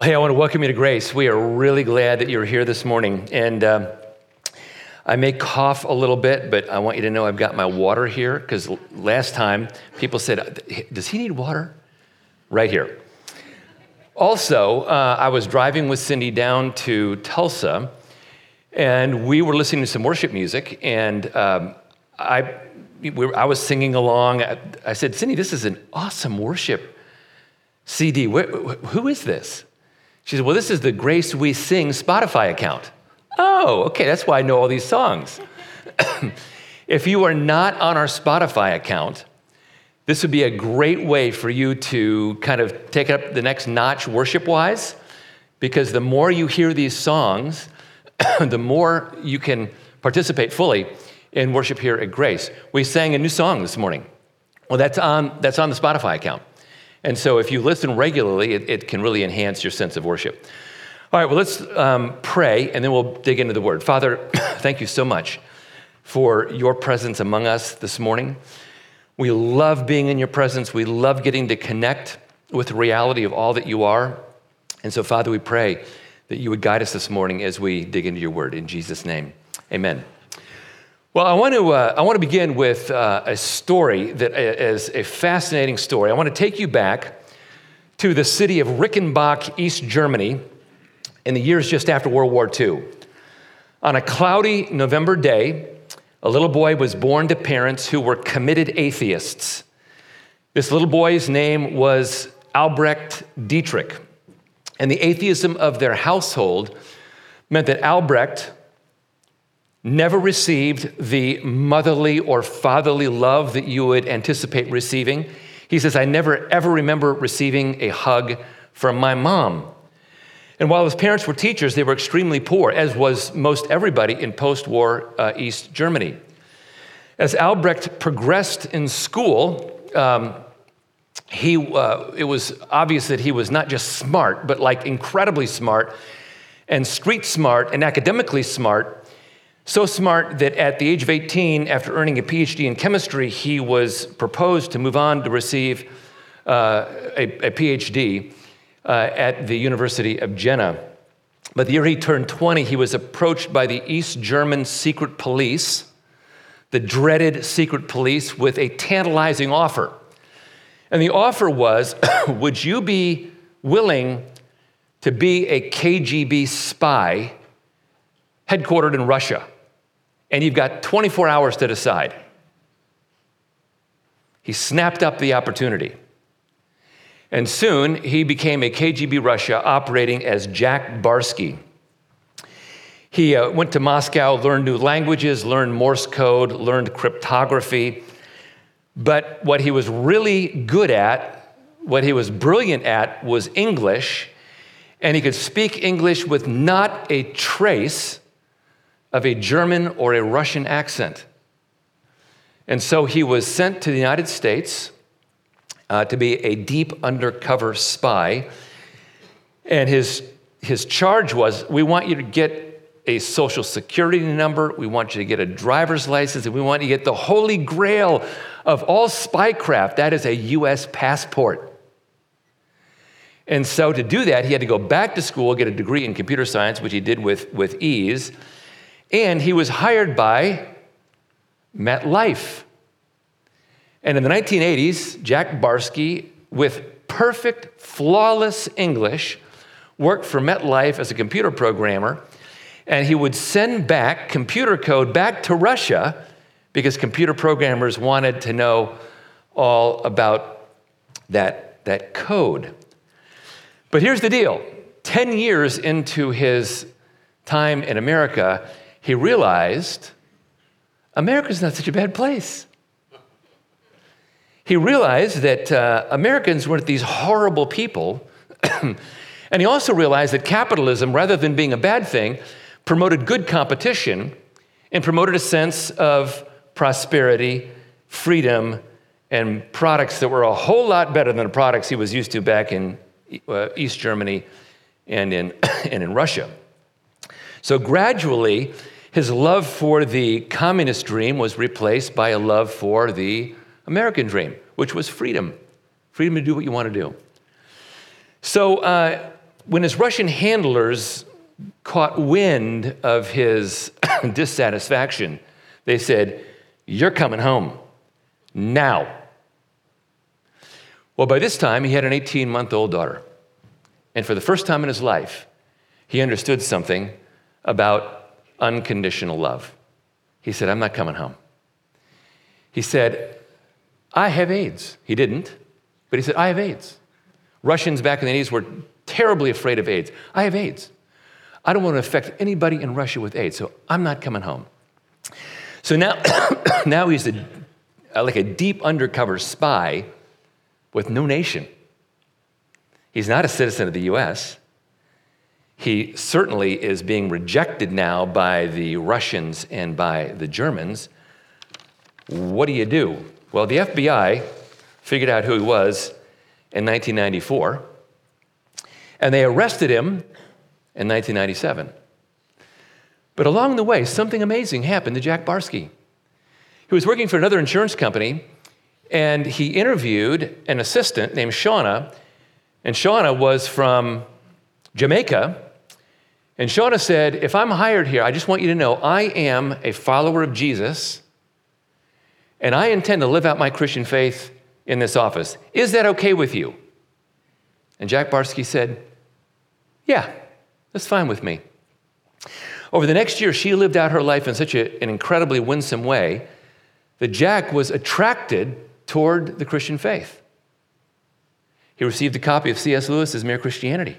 Hey, I want to welcome you to Grace. We are really glad that you're here this morning. And uh, I may cough a little bit, but I want you to know I've got my water here because last time people said, Does he need water? Right here. Also, uh, I was driving with Cindy down to Tulsa, and we were listening to some worship music, and um, I, we, I was singing along. I, I said, Cindy, this is an awesome worship CD. who is this? She said, Well, this is the Grace We Sing Spotify account. Oh, okay, that's why I know all these songs. if you are not on our Spotify account, this would be a great way for you to kind of take up the next notch worship wise, because the more you hear these songs, the more you can participate fully in worship here at Grace. We sang a new song this morning. Well, that's on, that's on the Spotify account. And so if you listen regularly, it, it can really enhance your sense of worship. All right, well, let's um, pray and then we'll dig into the word. Father, thank you so much for your presence among us this morning. We love being in your presence. We love getting to connect with the reality of all that you are. And so, Father, we pray that you would guide us this morning as we dig into your word. In Jesus' name, amen. Well, I want to, uh, I want to begin with uh, a story that is a fascinating story. I want to take you back to the city of Reichenbach, East Germany, in the years just after World War II. On a cloudy November day, a little boy was born to parents who were committed atheists. This little boy's name was Albrecht Dittrich. And the atheism of their household meant that Albrecht never received the motherly or fatherly love that you would anticipate receiving. He says, I never ever remember receiving a hug from my mom. And while his parents were teachers, they were extremely poor, as was most everybody in post war uh, East Germany. As Albrecht progressed in school, um, he, uh, it was obvious that he was not just smart, but like incredibly smart and street smart and academically smart so smart that at the age of 18, after earning a PhD in chemistry, he was proposed to move on to receive uh, a, a, PhD uh, at the University of Jena. But the year he turned 20, he was approached by the East German secret police, the dreaded secret police, with a tantalizing offer. And the offer was Would you be willing to be a KGB spy headquartered in Russia? And you've got 24 hours to decide. He snapped up the opportunity. And soon he became a KGB Russia operating as Jack Barsky. He uh, went to Moscow, learned new languages, learned Morse code, learned cryptography. But what he was really good at, what he was brilliant at, was English. And he could speak English with not a trace of a German or a Russian accent. And so he was sent to the United States uh, to be a deep undercover spy. And his, his charge was we want you to get a social security number, we want you to get a driver's license, and we want you to get the holy grail of all spycraft that is a US passport. And so to do that, he had to go back to school, get a degree in computer science, which he did with, with ease. And he was hired by MetLife. And in the 1980s, Jack Barsky, with perfect, flawless English, worked for MetLife as a computer programmer. And he would send back computer code back to Russia because computer programmers wanted to know all about that, that code. But here's the deal 10 years into his time in America, he realized America's not such a bad place. He realized that uh, Americans weren't these horrible people. and he also realized that capitalism, rather than being a bad thing, promoted good competition and promoted a sense of prosperity, freedom, and products that were a whole lot better than the products he was used to back in uh, East Germany and in, and in Russia. So gradually, his love for the communist dream was replaced by a love for the American dream, which was freedom freedom to do what you want to do. So, uh, when his Russian handlers caught wind of his dissatisfaction, they said, You're coming home now. Well, by this time, he had an 18 month old daughter. And for the first time in his life, he understood something about unconditional love. He said, I'm not coming home. He said, I have AIDS. He didn't, but he said, I have AIDS. Russians back in the 80s were terribly afraid of AIDS. I have AIDS. I don't want to affect anybody in Russia with AIDS, so I'm not coming home. So now, now he's a, uh, like a deep undercover spy with no nation. He's not a citizen of the US. He certainly is being rejected now by the Russians and by the Germans. What do you do? Well, the FBI figured out who he was in 1994, and they arrested him in 1997. But along the way, something amazing happened to Jack Barsky. He was working for another insurance company, and he interviewed an assistant named Shauna, and Shauna was from Jamaica. And Shauna said, If I'm hired here, I just want you to know I am a follower of Jesus, and I intend to live out my Christian faith in this office. Is that okay with you? And Jack Barsky said, Yeah, that's fine with me. Over the next year, she lived out her life in such a, an incredibly winsome way that Jack was attracted toward the Christian faith. He received a copy of C.S. Lewis's Mere Christianity.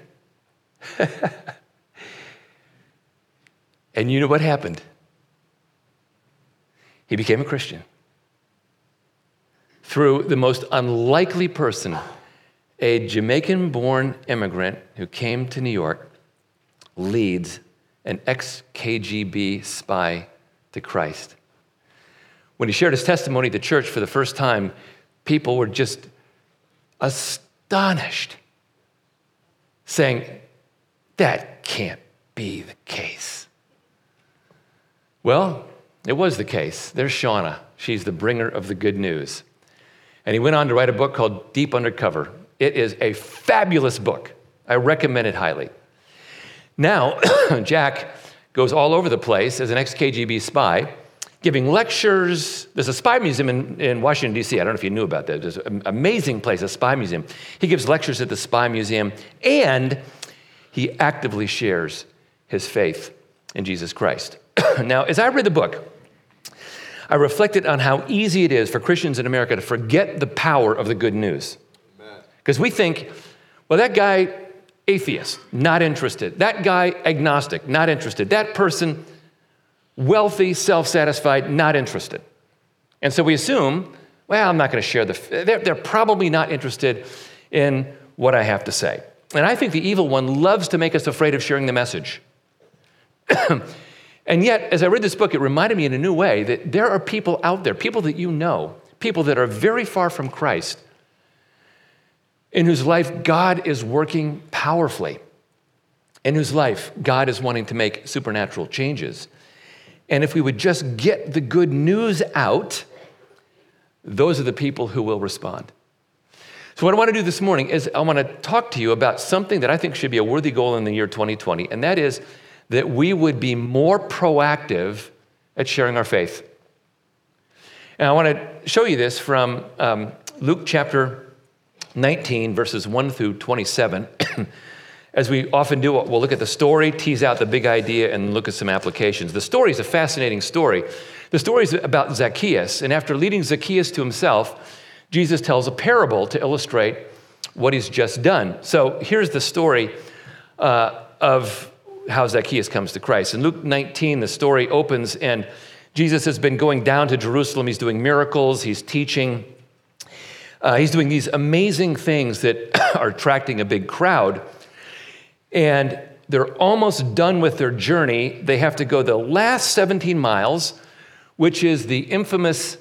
and you know what happened? He became a Christian through the most unlikely person, a Jamaican born immigrant who came to New York, leads an ex KGB spy to Christ. When he shared his testimony the church for the first time, people were just astonished, saying, That can't be the case. Well, it was the case. There's Shauna. She's the bringer of the good news. And he went on to write a book called Deep Undercover. It is a fabulous book. I recommend it highly. Now, Jack goes all over the place as an ex KGB spy, giving lectures. There's a spy museum in, in Washington, D.C. I don't know if you knew about that. There's an amazing place, a spy museum. He gives lectures at the spy museum, and he actively shares his faith in Jesus Christ. now, as I read the book, I reflected on how easy it is for Christians in America to forget the power of the good news. Because we think, well, that guy, atheist, not interested. That guy, agnostic, not interested. That person, wealthy, self satisfied, not interested. And so we assume, well, I'm not going to share the, they're, they're probably not interested in what I have to say. And I think the evil one loves to make us afraid of sharing the message. And yet, as I read this book, it reminded me in a new way that there are people out there, people that you know, people that are very far from Christ, in whose life God is working powerfully, in whose life God is wanting to make supernatural changes. And if we would just get the good news out, those are the people who will respond. So, what I want to do this morning is I want to talk to you about something that I think should be a worthy goal in the year 2020, and that is that we would be more proactive at sharing our faith. And I want to show you this from um, Luke chapter 19, verses 1 through 27. As we often do, we'll look at the story, tease out the big idea, and look at some applications. The story is a fascinating story. The story is about Zacchaeus, and after leading Zacchaeus to himself, Jesus tells a parable to illustrate what he's just done. So here's the story uh, of how Zacchaeus comes to Christ. In Luke 19, the story opens, and Jesus has been going down to Jerusalem. He's doing miracles, he's teaching, uh, he's doing these amazing things that are attracting a big crowd. And they're almost done with their journey. They have to go the last 17 miles, which is the infamous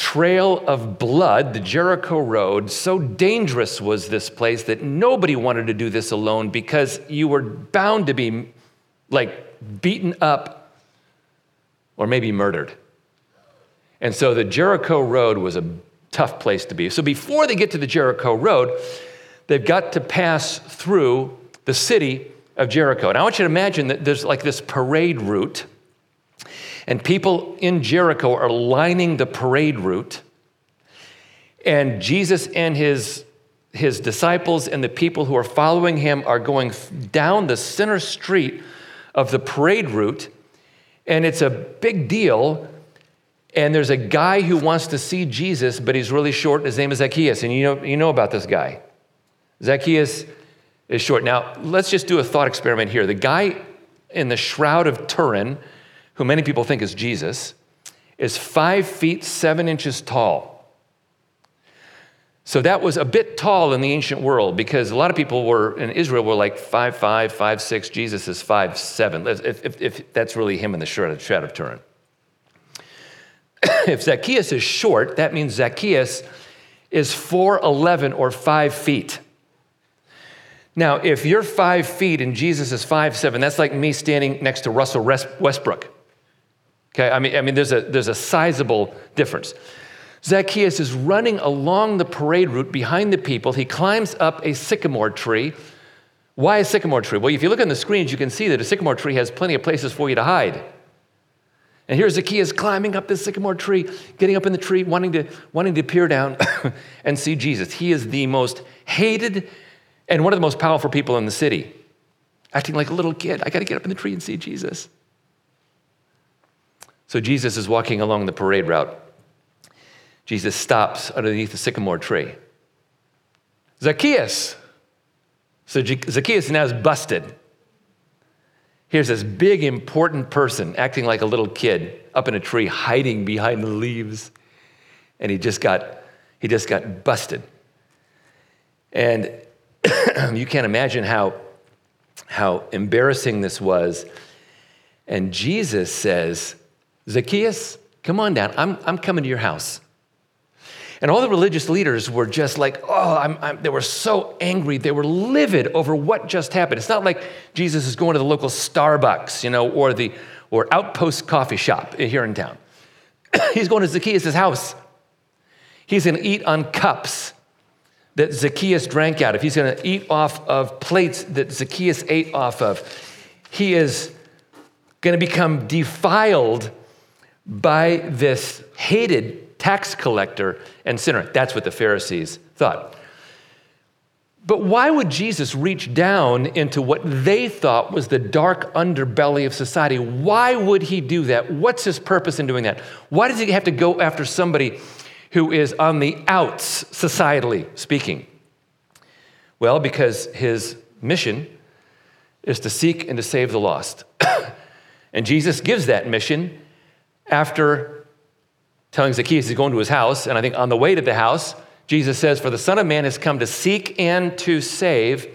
trail of blood, the Jericho Road. So dangerous was this place that nobody wanted to do this alone because you were bound to be like beaten up or maybe murdered. And so the Jericho Road was a tough place to be. So before they get to the Jericho Road, they've got to pass through the city of Jericho. And I want you to imagine that there's like this parade route, and people in Jericho are lining the parade route. And Jesus and his, his disciples and the people who are following him are going down the center street of the parade route. And it's a big deal. And there's a guy who wants to see Jesus, but he's really short. His name is Zacchaeus. And you know, you know about this guy. Zacchaeus is short. Now, let's just do a thought experiment here. The guy in the Shroud of Turin, who many people think is Jesus, is five feet seven inches tall. So that was a bit tall in the ancient world because a lot of people were in Israel were like five five, five six. Jesus is five seven. If, if, if that's really him in the shroud of, Turin. if Zacchaeus is short, that means Zacchaeus is 4'11 or 5 feet. Now, if you're 5 feet and Jesus is five seven, that's like me standing next to Russell Westbrook. Okay, I mean, I mean there's, a, there's a sizable difference. Zacchaeus is running along the parade route behind the people. He climbs up a sycamore tree. Why a sycamore tree? Well, if you look on the screens, you can see that a sycamore tree has plenty of places for you to hide. And here's Zacchaeus climbing up this sycamore tree, getting up in the tree, wanting to, wanting to peer down and see Jesus. He is the most hated and one of the most powerful people in the city, acting like a little kid. I got to get up in the tree and see Jesus. So Jesus is walking along the parade route. Jesus stops underneath the sycamore tree. Zacchaeus. So Zacchaeus now is busted. Here's this big, important person acting like a little kid up in a tree, hiding behind the leaves. And he just got, he just got busted. And you can't imagine how, how embarrassing this was. And Jesus says, Zacchaeus, come on down. I'm, I'm coming to your house. And all the religious leaders were just like, oh, I'm, I'm, they were so angry. They were livid over what just happened. It's not like Jesus is going to the local Starbucks, you know, or the or Outpost coffee shop here in town. He's going to Zacchaeus' house. He's going to eat on cups that Zacchaeus drank out of. He's going to eat off of plates that Zacchaeus ate off of. He is going to become defiled by this hated tax collector and sinner. That's what the Pharisees thought. But why would Jesus reach down into what they thought was the dark underbelly of society? Why would he do that? What's his purpose in doing that? Why does he have to go after somebody who is on the outs, societally speaking? Well, because his mission is to seek and to save the lost. and Jesus gives that mission after telling Zacchaeus he's going to his house. And I think on the way to the house, Jesus says, For the Son of Man has come to seek and to save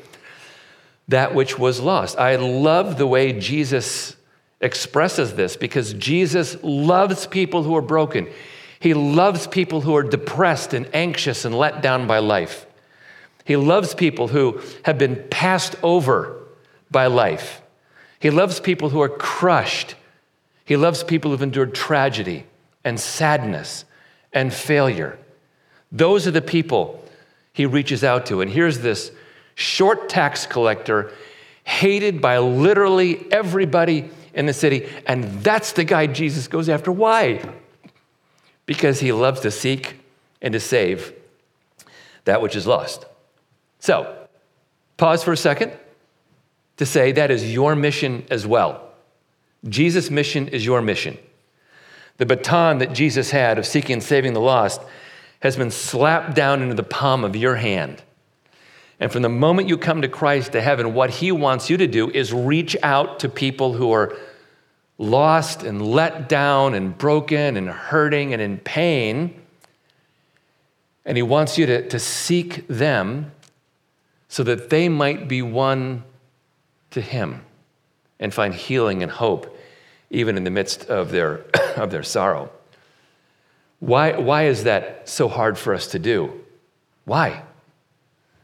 that which was lost. I love the way Jesus expresses this because Jesus loves people who are broken. He loves people who are depressed and anxious and let down by life. He loves people who have been passed over by life. He loves people who are crushed. He loves people who've endured tragedy and sadness and failure. Those are the people he reaches out to. And here's this short tax collector, hated by literally everybody in the city. And that's the guy Jesus goes after. Why? Because he loves to seek and to save that which is lost. So, pause for a second to say that is your mission as well. Jesus' mission is your mission. The baton that Jesus had of seeking and saving the lost has been slapped down into the palm of your hand. And from the moment you come to Christ to heaven, what he wants you to do is reach out to people who are lost and let down and broken and hurting and in pain. And he wants you to, to seek them so that they might be one to him and find healing and hope even in the midst of their, of their sorrow. Why, why is that so hard for us to do? Why?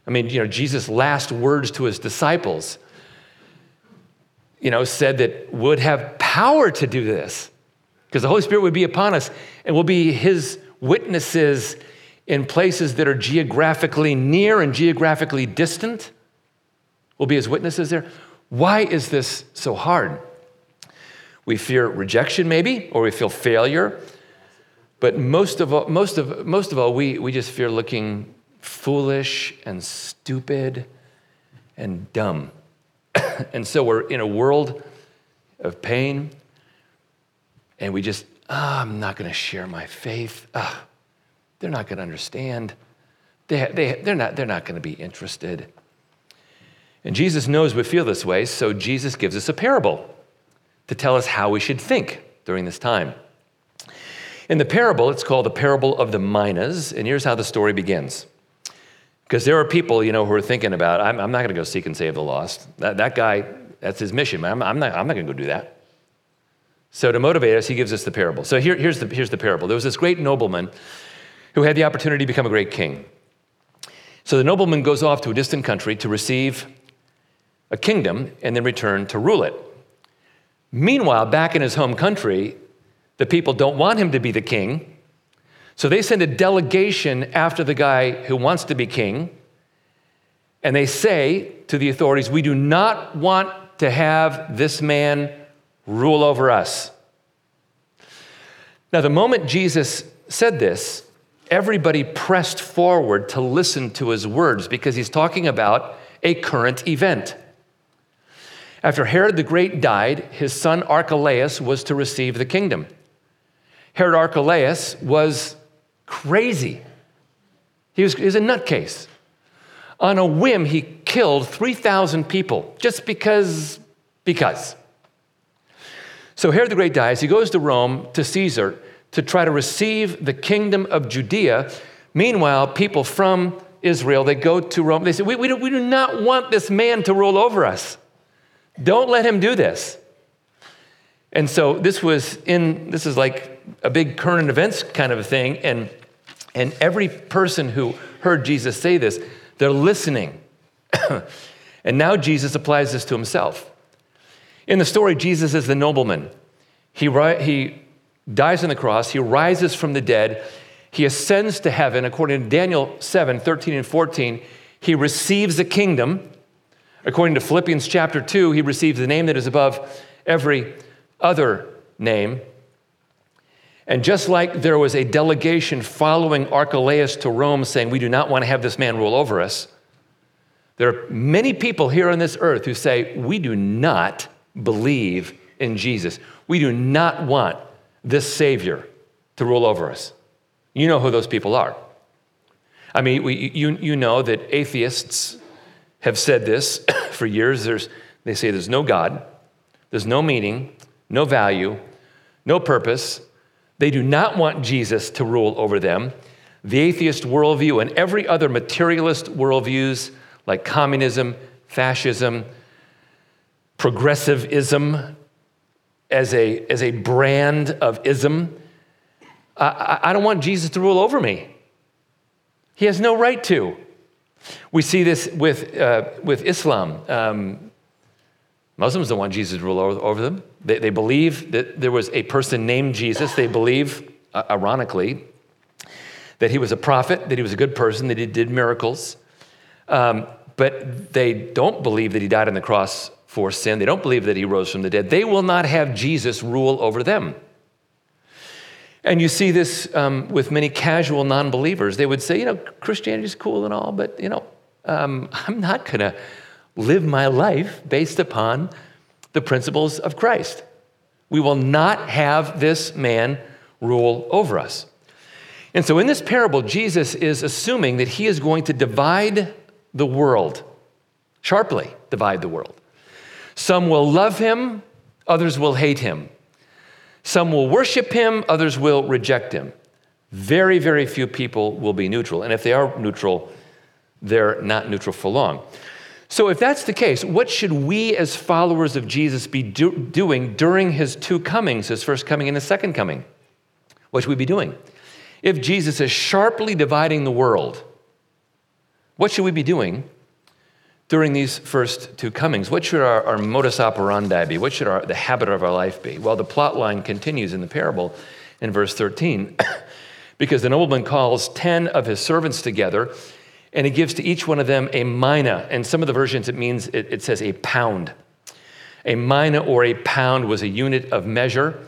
I mean, you know, Jesus' last words to his disciples, you know, said that would have power to do this because the Holy Spirit would be upon us and we'll be his witnesses in places that are geographically near and geographically distant. We'll be his witnesses there. Why is this so hard? We fear rejection, maybe, or we feel failure. But most of all, most of, most of all we, we just fear looking foolish and stupid and dumb. and so we're in a world of pain, and we just, oh, I'm not going to share my faith. Oh, they're not going to understand. They, they, they're not, they're not going to be interested. And Jesus knows we feel this way, so Jesus gives us a parable to tell us how we should think during this time. In the parable, it's called the parable of the minas, and here's how the story begins. Because there are people, you know, who are thinking about, I'm, I'm not going to go seek and save the lost. That, that guy, that's his mission. I'm, I'm not, I'm not going to go do that. So to motivate us, he gives us the parable. So here, here's, the, here's the parable. There was this great nobleman who had the opportunity to become a great king. So the nobleman goes off to a distant country to receive a kingdom and then return to rule it. Meanwhile, back in his home country, the people don't want him to be the king. So they send a delegation after the guy who wants to be king. And they say to the authorities, We do not want to have this man rule over us. Now, the moment Jesus said this, everybody pressed forward to listen to his words because he's talking about a current event. After Herod the Great died, his son Archelaus was to receive the kingdom. Herod Archelaus was crazy. He was, he was a nutcase. On a whim, he killed 3,000 people just because, because. So Herod the Great dies. He goes to Rome to Caesar to try to receive the kingdom of Judea. Meanwhile, people from Israel, they go to Rome. They say, we, we, do, we do not want this man to rule over us. Don't let him do this. And so this was in, this is like a big current events kind of a thing. And, and every person who heard Jesus say this, they're listening. and now Jesus applies this to himself. In the story, Jesus is the nobleman. He, he dies on the cross, he rises from the dead, he ascends to heaven. According to Daniel 7 13 and 14, he receives the kingdom. According to Philippians chapter 2, he receives the name that is above every other name. And just like there was a delegation following Archelaus to Rome saying, We do not want to have this man rule over us, there are many people here on this earth who say, We do not believe in Jesus. We do not want this Savior to rule over us. You know who those people are. I mean, we, you, you know that atheists have said this for years. There's, they say there's no God, there's no meaning, no value, no purpose. They do not want Jesus to rule over them. The atheist worldview and every other materialist worldviews like communism, fascism, progressivism as a, as a brand of ism. I, I don't want Jesus to rule over me. He has no right to. We see this with, uh, with Islam. Um, Muslims don't want Jesus to rule over, over them. They, they, believe that there was a person named Jesus. They believe, uh, ironically, that he was a prophet, that he was a good person, that he did miracles. Um, but they don't believe that he died on the cross for sin. They don't believe that he rose from the dead. They will not have Jesus rule over them. And you see this um, with many casual non believers. They would say, you know, Christianity is cool and all, but, you know, um, I'm not going to live my life based upon the principles of Christ. We will not have this man rule over us. And so in this parable, Jesus is assuming that he is going to divide the world, sharply divide the world. Some will love him, others will hate him. Some will worship him, others will reject him. Very, very few people will be neutral. And if they are neutral, they're not neutral for long. So, if that's the case, what should we as followers of Jesus be do- doing during his two comings, his first coming and his second coming? What should we be doing? If Jesus is sharply dividing the world, what should we be doing during these first two comings? What should our, our modus operandi be? What should our, the habit of our life be? Well, the plot line continues in the parable in verse 13 because the nobleman calls 10 of his servants together and he gives to each one of them a mina. And some of the versions, it means, it, it says a pound. A mina or a pound was a unit of measure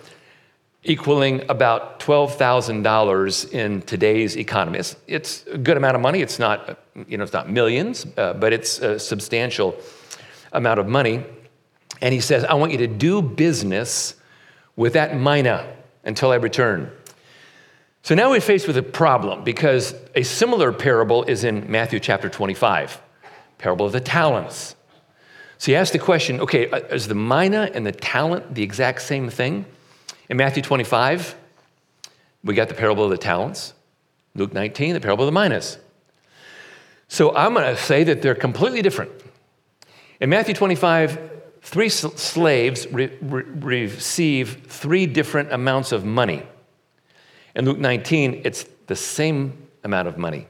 equaling about $12,000 in today's economy. It's, it's, a good amount of money. It's not, you know, it's not millions, uh, but it's a substantial amount of money. And he says, I want you to do business with that mina until I return. So now we're faced with a problem because a similar parable is in Matthew chapter 25, parable of the talents. So he asked the question okay, uh, is the mina and the talent the exact same thing? In Matthew 25, we got the parable of the talents. Luke 19, the parable of the minas. So I'm going to say that they're completely different. In Matthew 25, three slaves re- re- receive three different amounts of money. In Luke 19, it's the same amount of money.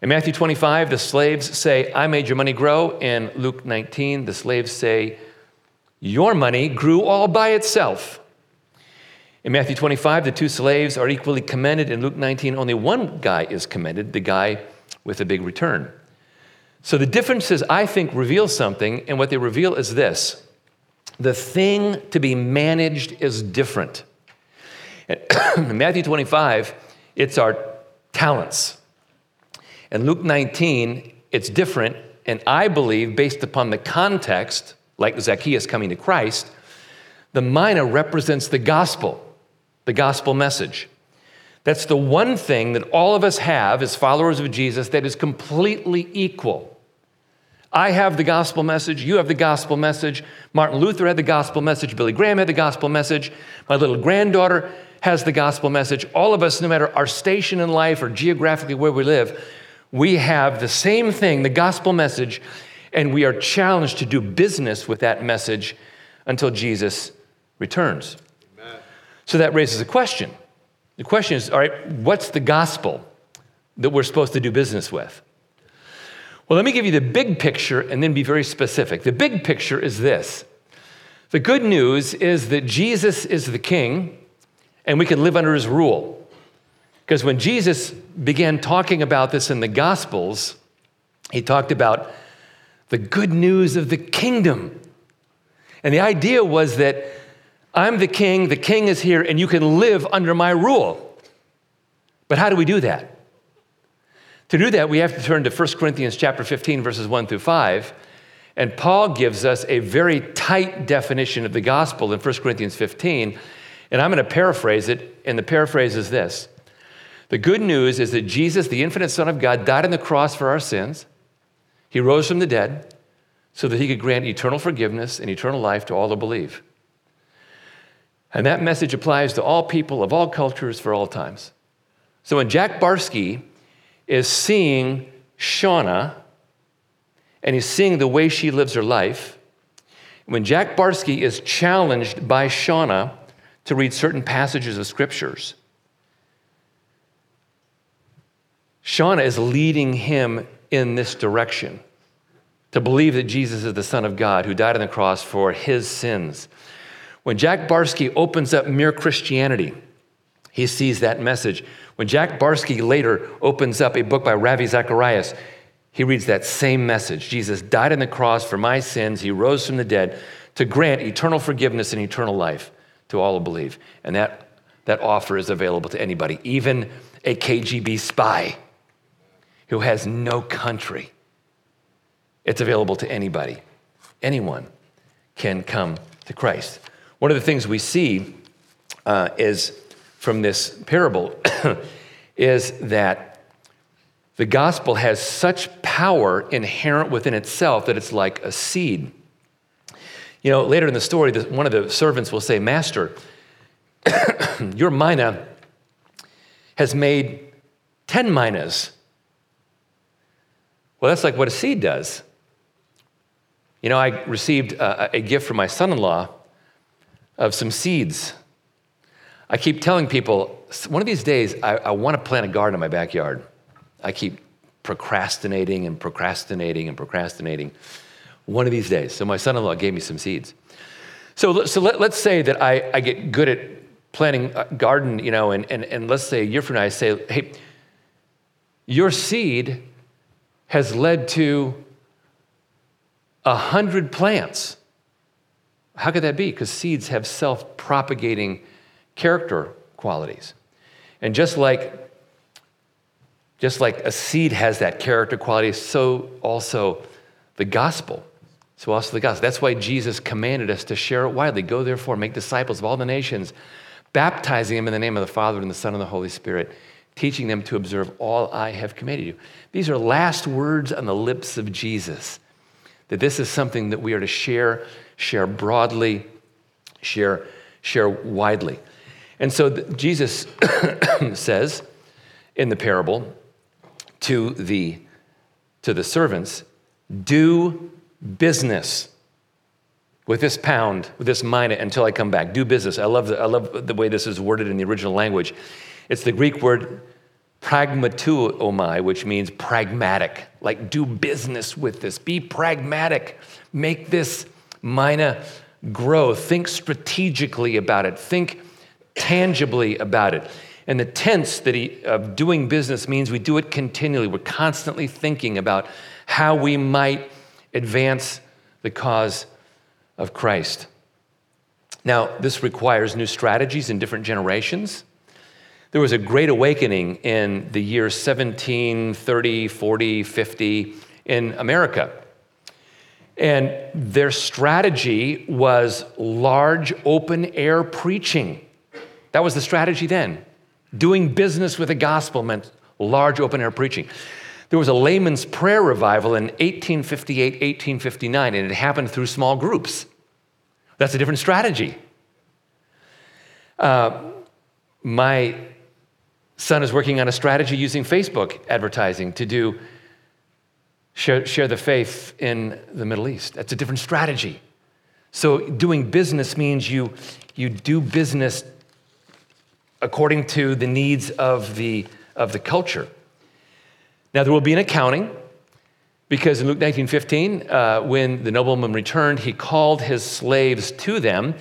In Matthew 25, the slaves say, I made your money grow. In Luke 19, the slaves say, Your money grew all by itself. In Matthew 25, the two slaves are equally commended. In Luke 19, only one guy is commended, the guy with a big return. So the differences, I think, reveal something, and what they reveal is this the thing to be managed is different. In Matthew 25, it's our talents. In Luke 19, it's different, and I believe, based upon the context, like Zacchaeus coming to Christ, the mina represents the gospel the gospel message. That's the one thing that all of us have as followers of Jesus that is completely equal. I have the gospel message, you have the gospel message, Martin Luther had the gospel message, Billy Graham had the gospel message, my little granddaughter has the gospel message. All of us, no matter our station in life or geographically where we live, we have the same thing, the gospel message, and we are challenged to do business with that message until Jesus returns. So that raises a question. The question is all right, what's the gospel that we're supposed to do business with? Well, let me give you the big picture and then be very specific. The big picture is this the good news is that Jesus is the king and we can live under his rule. Because when Jesus began talking about this in the Gospels, he talked about the good news of the kingdom. And the idea was that I'm the king, the king is here, and you can live under my rule. But how do we do that? To do that, we have to turn to 1 Corinthians chapter 15, verses 1 through 5. And Paul gives us a very tight definition of the gospel in 1 Corinthians 15. And I'm going to paraphrase it, and the paraphrase is this The good news is that Jesus, the infinite Son of God, died on the cross for our sins. He rose from the dead so that he could grant eternal forgiveness and eternal life to all who believe. And that message applies to all people of all cultures for all times. So when Jack Barsky is seeing Shauna and he's seeing the way she lives her life, when Jack Barsky is challenged by Shauna to read certain passages of scriptures, Shauna is leading him in this direction to believe that Jesus is the Son of God who died on the cross for his sins when Jack Barsky opens up Mere Christianity, he sees that message. When Jack Barsky later opens up a book by Ravi Zacharias, he reads that same message. Jesus died on the cross for my sins. He rose from the dead to grant eternal forgiveness and eternal life to all who believe. And that, that offer is available to anybody, even a KGB spy who has no country. It's available to anybody. Anyone can come to Christ. One of the things we see uh, is from this parable is that the gospel has such power inherent within itself that it's like a seed. You know, later in the story, one of the servants will say, Master, your mina has made 10 minas. Well, that's like what a seed does. You know, I received a, a gift from my son in law of some seeds. I keep telling people, one of these days, I, I want to plant a garden in my backyard. I keep procrastinating and procrastinating and procrastinating. One of these days. So my son in law gave me some seeds. So, so let, us say that I, I get good at planting a garden, you know, and, and, and let's say a year from now I say, hey, your seed has led to a hundred plants. How could that be? Because seeds have self propagating character qualities. And just like just like a seed has that character quality, so also the gospel. So also the gospel. That's why Jesus commanded us to share it widely. Go therefore, make disciples of all the nations, baptizing them in the name of the Father and the Son and the Holy Spirit, teaching them to observe all I have commanded you. These are last words on the lips of Jesus. That this is something that we are to share, share broadly, share, share widely. And so Jesus says in the parable to the, to the servants, do business with this pound, with this mina until I come back. Do business. I love, the, I love the way this is worded in the original language. It's the Greek word pragmateuomai, which means pragmatic. Like, do business with this. Be pragmatic. Make this mina grow. Think strategically about it. Think tangibly about it. And the tense that he, of doing business means we do it continually. We're constantly thinking about how we might advance the cause of Christ. Now, this requires new strategies in different generations. There was a great awakening in the years 1730, 40, 50 in America. And their strategy was large open air preaching. That was the strategy then. Doing business with the gospel meant large open air preaching. There was a layman's prayer revival in 1858, 1859, and it happened through small groups. That's a different strategy. Uh, my son is working on a strategy using Facebook advertising to do share, share the faith in the Middle East. That's a different strategy. So doing business means you, you do business according to the needs of the, of the culture. Now, there will be an accounting because in Luke 19:15, uh, when the nobleman returned, he called his slaves to them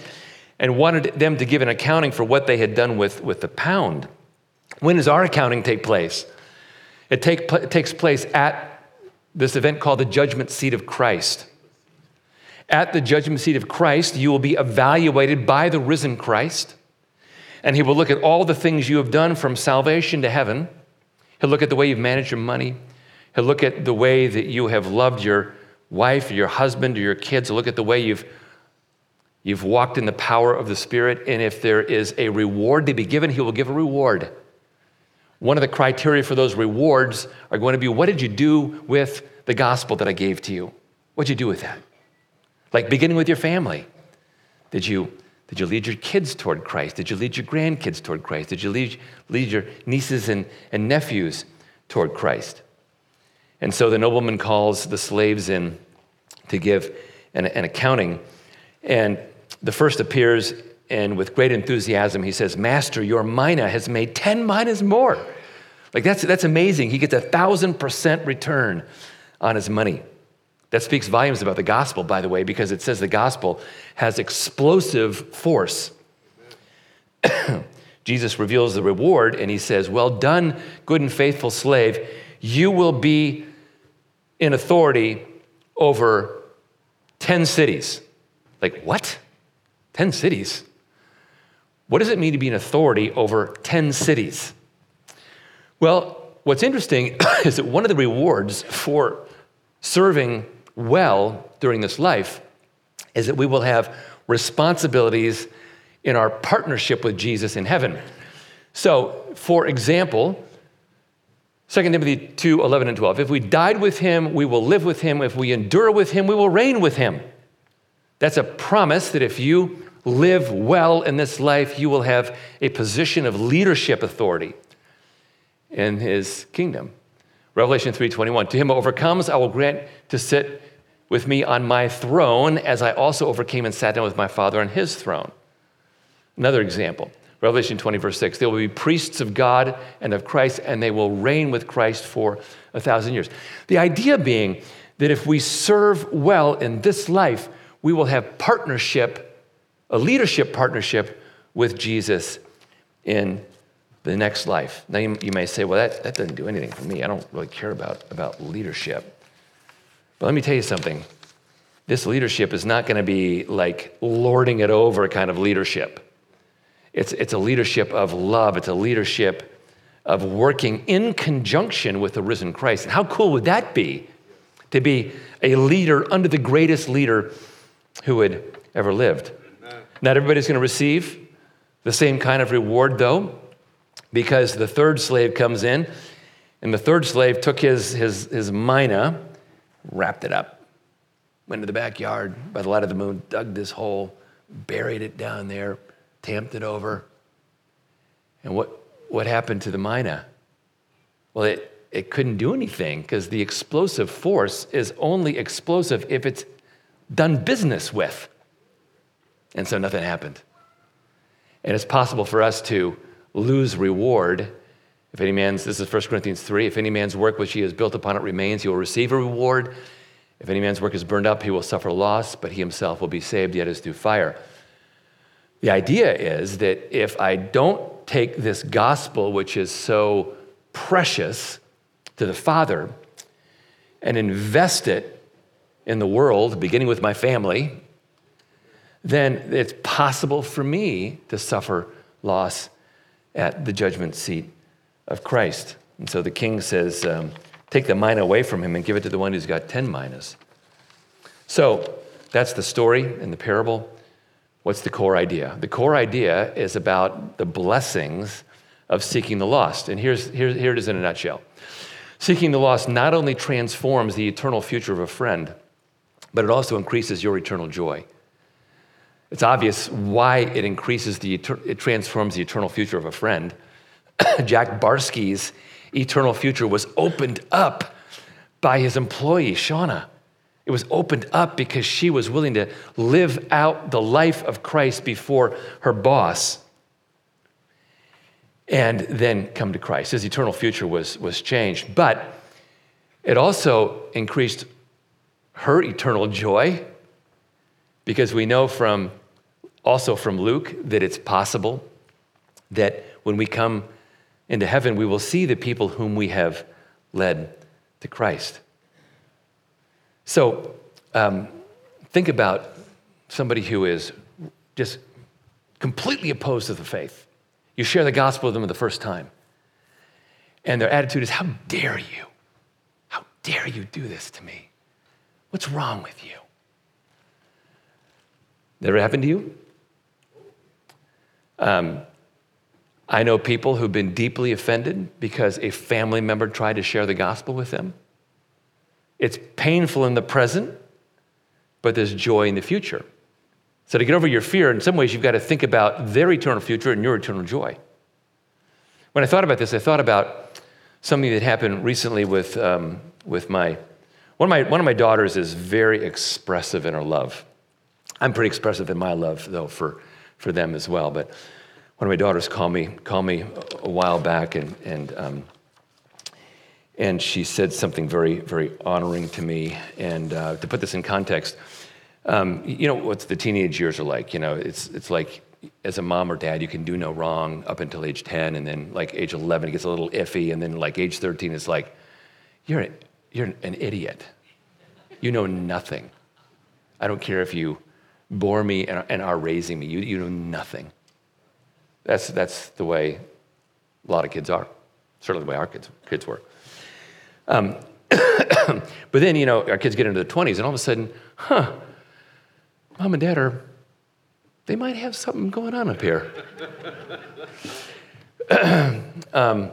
and wanted them to give an accounting for what they had done with, with the pound. When does our accounting take place? It, take, it takes place at this event called the judgment seat of Christ. At the judgment seat of Christ, you will be evaluated by the risen Christ and he will look at all the things you have done from salvation to heaven. He'll look at the way you've managed your money. He'll look at the way that you have loved your wife or your husband or your kids. He'll look at the way you've, you've walked in the power of the Spirit. And if there is a reward to be given, he will give a reward. One of the criteria for those rewards are going to be what did you do with the gospel that I gave to you? What did you do with that? Like beginning with your family. Did you did you lead your kids toward Christ? Did you lead your grandkids toward Christ? Did you lead, lead your nieces and, and nephews toward Christ? And so the nobleman calls the slaves in to give an, an accounting. And the first appears, and with great enthusiasm, he says, Master, your mina has made 10 minas more. Like, that's, that's amazing. He gets a thousand percent return on his money. That speaks volumes about the gospel, by the way, because it says the gospel has explosive force. Jesus reveals the reward and he says, Well done, good and faithful slave. You will be in authority over 10 cities. Like, what? 10 cities? What does it mean to be an authority over 10 cities? Well, what's interesting is that one of the rewards for serving well during this life is that we will have responsibilities in our partnership with Jesus in heaven. So, for example, 2 Timothy 2 11 and 12. If we died with him, we will live with him. If we endure with him, we will reign with him. That's a promise that if you live well in this life, you will have a position of leadership authority in his kingdom. Revelation 3:21. To him who overcomes, I will grant to sit with me on my throne, as I also overcame and sat down with my Father on his throne. Another example. Revelation 20, verse 6. They will be priests of God and of Christ, and they will reign with Christ for a thousand years. The idea being that if we serve well in this life, we will have partnership, a leadership partnership with Jesus in the next life. Now, you, you may say, well, that, that doesn't do anything for me. I don't really care about, about leadership. But let me tell you something this leadership is not going to be like lording it over kind of leadership. It's, it's a leadership of love, it's a leadership of working in conjunction with the risen Christ. And how cool would that be to be a leader under the greatest leader who had ever lived? Not everybody's going to receive the same kind of reward, though, because the third slave comes in, and the third slave took his, his, his mina, wrapped it up, went to the backyard by the light of the moon, dug this hole, buried it down there, tamped it over. And what, what happened to the mina? Well, it, it couldn't do anything because the explosive force is only explosive if it's done business with. And so nothing happened. And it's possible for us to lose reward. If any man's, this is 1 Corinthians 3, if any man's work which he has built upon it remains, he will receive a reward. If any man's work is burned up, he will suffer loss, but he himself will be saved, yet as through fire. The idea is that if I don't take this gospel, which is so precious to the Father, and invest it in the world, beginning with my family, then it's possible for me to suffer loss at the judgment seat of Christ. And so the king says, um, Take the mina away from him and give it to the one who's got 10 minas. So that's the story and the parable. What's the core idea? The core idea is about the blessings of seeking the lost. And here's, here, here it is in a nutshell. Seeking the lost not only transforms the eternal future of a friend, but it also increases your eternal joy. It's obvious why it increases the, it transforms the eternal future of a friend. Jack Barsky's eternal future was opened up by his employee, Shauna. It was opened up because she was willing to live out the life of Christ before her boss and then come to Christ. His eternal future was, was changed. But it also increased her eternal joy because we know from also from Luke that it's possible that when we come into heaven, we will see the people whom we have led to Christ. So um, think about somebody who is just completely opposed to the faith. You share the gospel with them for the first time, and their attitude is, How dare you? How dare you do this to me? What's wrong with you? That ever happened to you? Um, I know people who've been deeply offended because a family member tried to share the gospel with them. It's painful in the present, but there's joy in the future. So, to get over your fear, in some ways, you've got to think about their eternal future and your eternal joy. When I thought about this, I thought about something that happened recently with, um, with my one, of my one of my daughters is very expressive in her love. I'm pretty expressive in my love, though, for, for them as well. But one of my daughters called me, called me a while back, and, and um, and she said something very, very honoring to me. And uh, to put this in context, um, you know what the teenage years are like. You know, it's it's like as a mom or dad, you can do no wrong up until age 10, and then like age 11, it gets a little iffy, and then like age 13, it's like you're you're an idiot. You know nothing. I don't care if you bore me and, and are raising me. You, you know nothing. That's that's the way a lot of kids are. Certainly the way our kids kids were. Um, but then, you know, our kids get into the 20s, and all of a sudden, huh, mom and dad are, they might have something going on up here. um,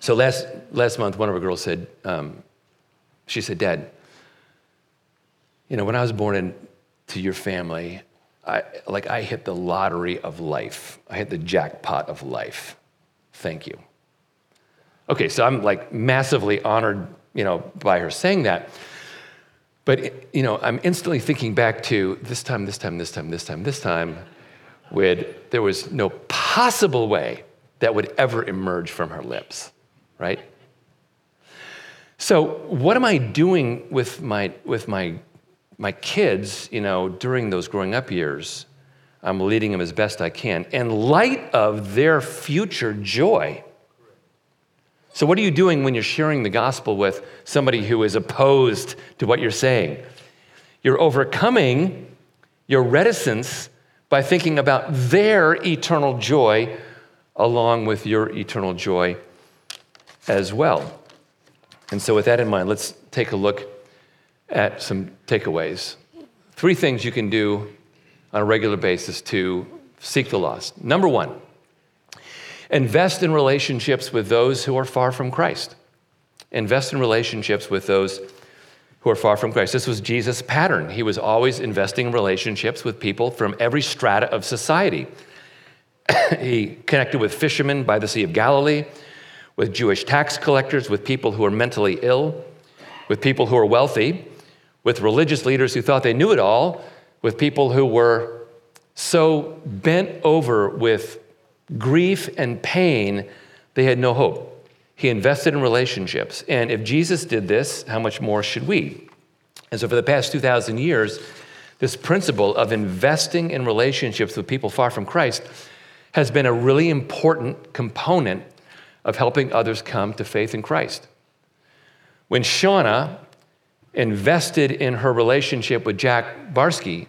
so last, last month, one of our girls said, um, she said, Dad, you know, when I was born into your family, I, like I hit the lottery of life. I hit the jackpot of life. Thank you. Okay, so I'm like massively honored, you know, by her saying that. But, you know, I'm instantly thinking back to this time, this time, this time, this time, this time, when there was no possible way that would ever emerge from her lips, right? So, what am I doing with my, with my, my kids, you know, during those growing up years? I'm leading them as best I can in light of their future joy. So, what are you doing when you're sharing the gospel with somebody who is opposed to what you're saying? You're overcoming your reticence by thinking about their eternal joy along with your eternal joy as well. And so, with that in mind, let's take a look at some takeaways. Three things you can do on a regular basis to seek the lost. Number one, invest in relationships with those who are far from Christ. Invest in relationships with those who are far from Christ. This was Jesus' pattern. He was always investing in relationships with people from every strata of society. he connected with fishermen by the Sea of Galilee, with Jewish tax collectors, with people who are mentally ill, with people who are wealthy, with religious leaders who thought they knew it all, with people who were so bent over with grief and pain, they had no hope. He invested in relationships. And if Jesus did this, how much more should we? And so, for the past 2,000 years, this principle of investing in relationships with people far from Christ has been a really important component of helping others come to faith in Christ. When Shauna invested in her relationship with Jack Barsky,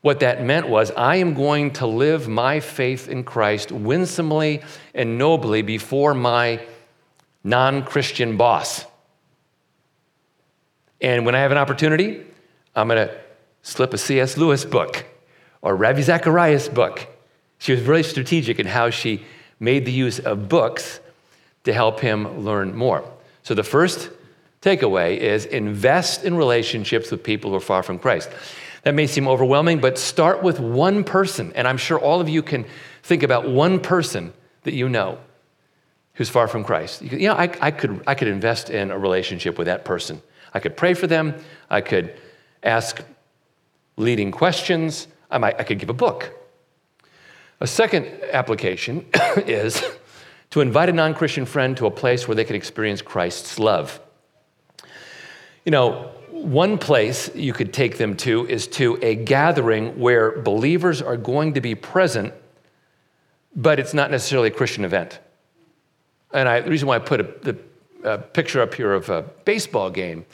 what that meant was, I am going to live my faith in Christ winsomely and nobly before my non Christian boss. And when I have an opportunity, I'm going to slip a C.S. Lewis book or Ravi Zacharias book. She was very strategic in how she made the use of books to help him learn more. So the first takeaway is invest in relationships with people who are far from Christ. That may seem overwhelming, but start with one person. And I'm sure all of you can think about one person that you know who's far from Christ. You know, I, I, could, I could invest in a relationship with that person. I could pray for them. I could ask leading questions. I, might, I could give a book. A second application is to invite a non Christian friend to a place where they can experience Christ's love. You know, one place you could take them to is to a gathering where believers are going to be present, but it's not necessarily a Christian event. And I, the reason why I put a, the a picture up here of a baseball game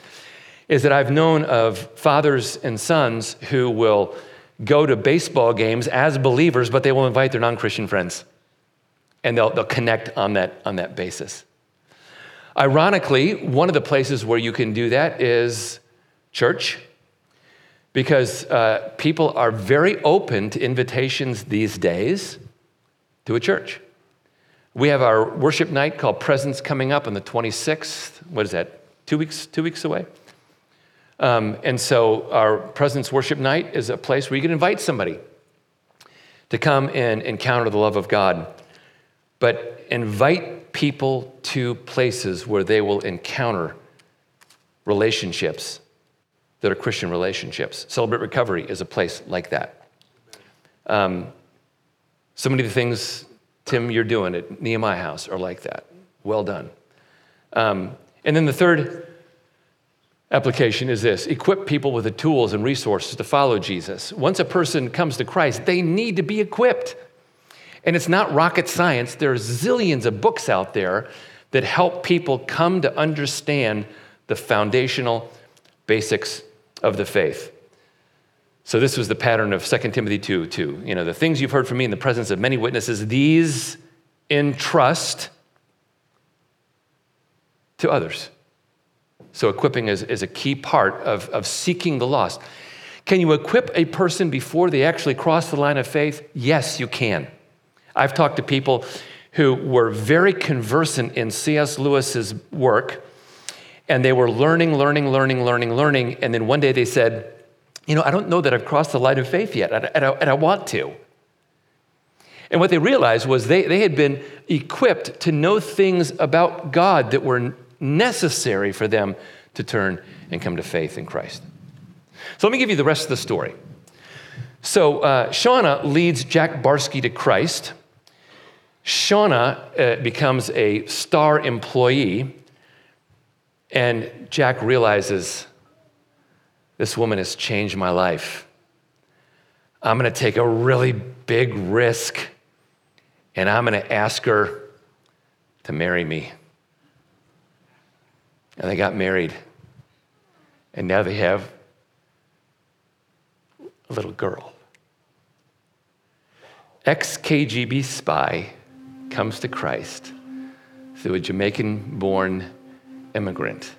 is that I've known of fathers and sons who will go to baseball games as believers, but they will invite their non Christian friends. And they'll, they'll connect on that, on that basis. Ironically, one of the places where you can do that is church, because uh, people are very open to invitations these days to a church. We have our worship night called Presence coming up on the 26th. What is that? Two weeks, two weeks away? Um, and so our Presence worship night is a place where you can invite somebody to come and encounter the love of God. But invite people to places where they will encounter relationships that are Christian relationships. Celebrate Recovery is a place like that. Um, so many of the things Tim, you're doing at Nehemiah House are like that. Well done. Um, and then the third application is this equip people with the tools and resources to follow Jesus. Once a person comes to Christ, they need to be equipped. And it's not rocket science. There are zillions of books out there that help people come to understand the foundational basics of the faith. So this was the pattern of 2 Timothy 2 2. You know, the things you've heard from me in the presence of many witnesses, these entrust to others. So equipping is, is a key part of, of seeking the lost. Can you equip a person before they actually cross the line of faith? Yes, you can. I've talked to people who were very conversant in C.S. Lewis's work, and they were learning, learning, learning, learning, learning, and then one day they said, you know, I don't know that I've crossed the line of faith yet, and I, and I, want to. And what they realized was they, they had been equipped to know things about God that were necessary for them to turn and come to faith in Christ. So let me give you the rest of the story. So uh, Shauna leads Jack Barsky to Christ. Shauna uh, becomes a star employee, and Jack realizes this woman has changed my life. I'm going to take a really big risk and I'm going to ask her to marry me. And they got married. And now they have a little girl. Ex KGB spy comes to Christ through a Jamaican born immigrant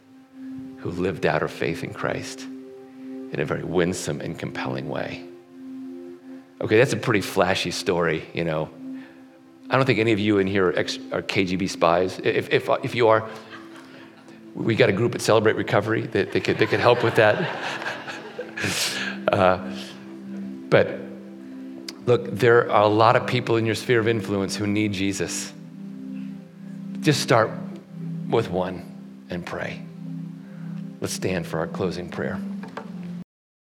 who lived out her faith in Christ in a very winsome and compelling way. Okay, that's a pretty flashy story, you know. I don't think any of you in here are, ex- are KGB spies. If, if, if you are, we got a group at Celebrate Recovery that, that, could, could help with that. uh, but look, there are a lot of people in your sphere of influence who need Jesus. Just start with one and pray. Let's stand for our closing prayer.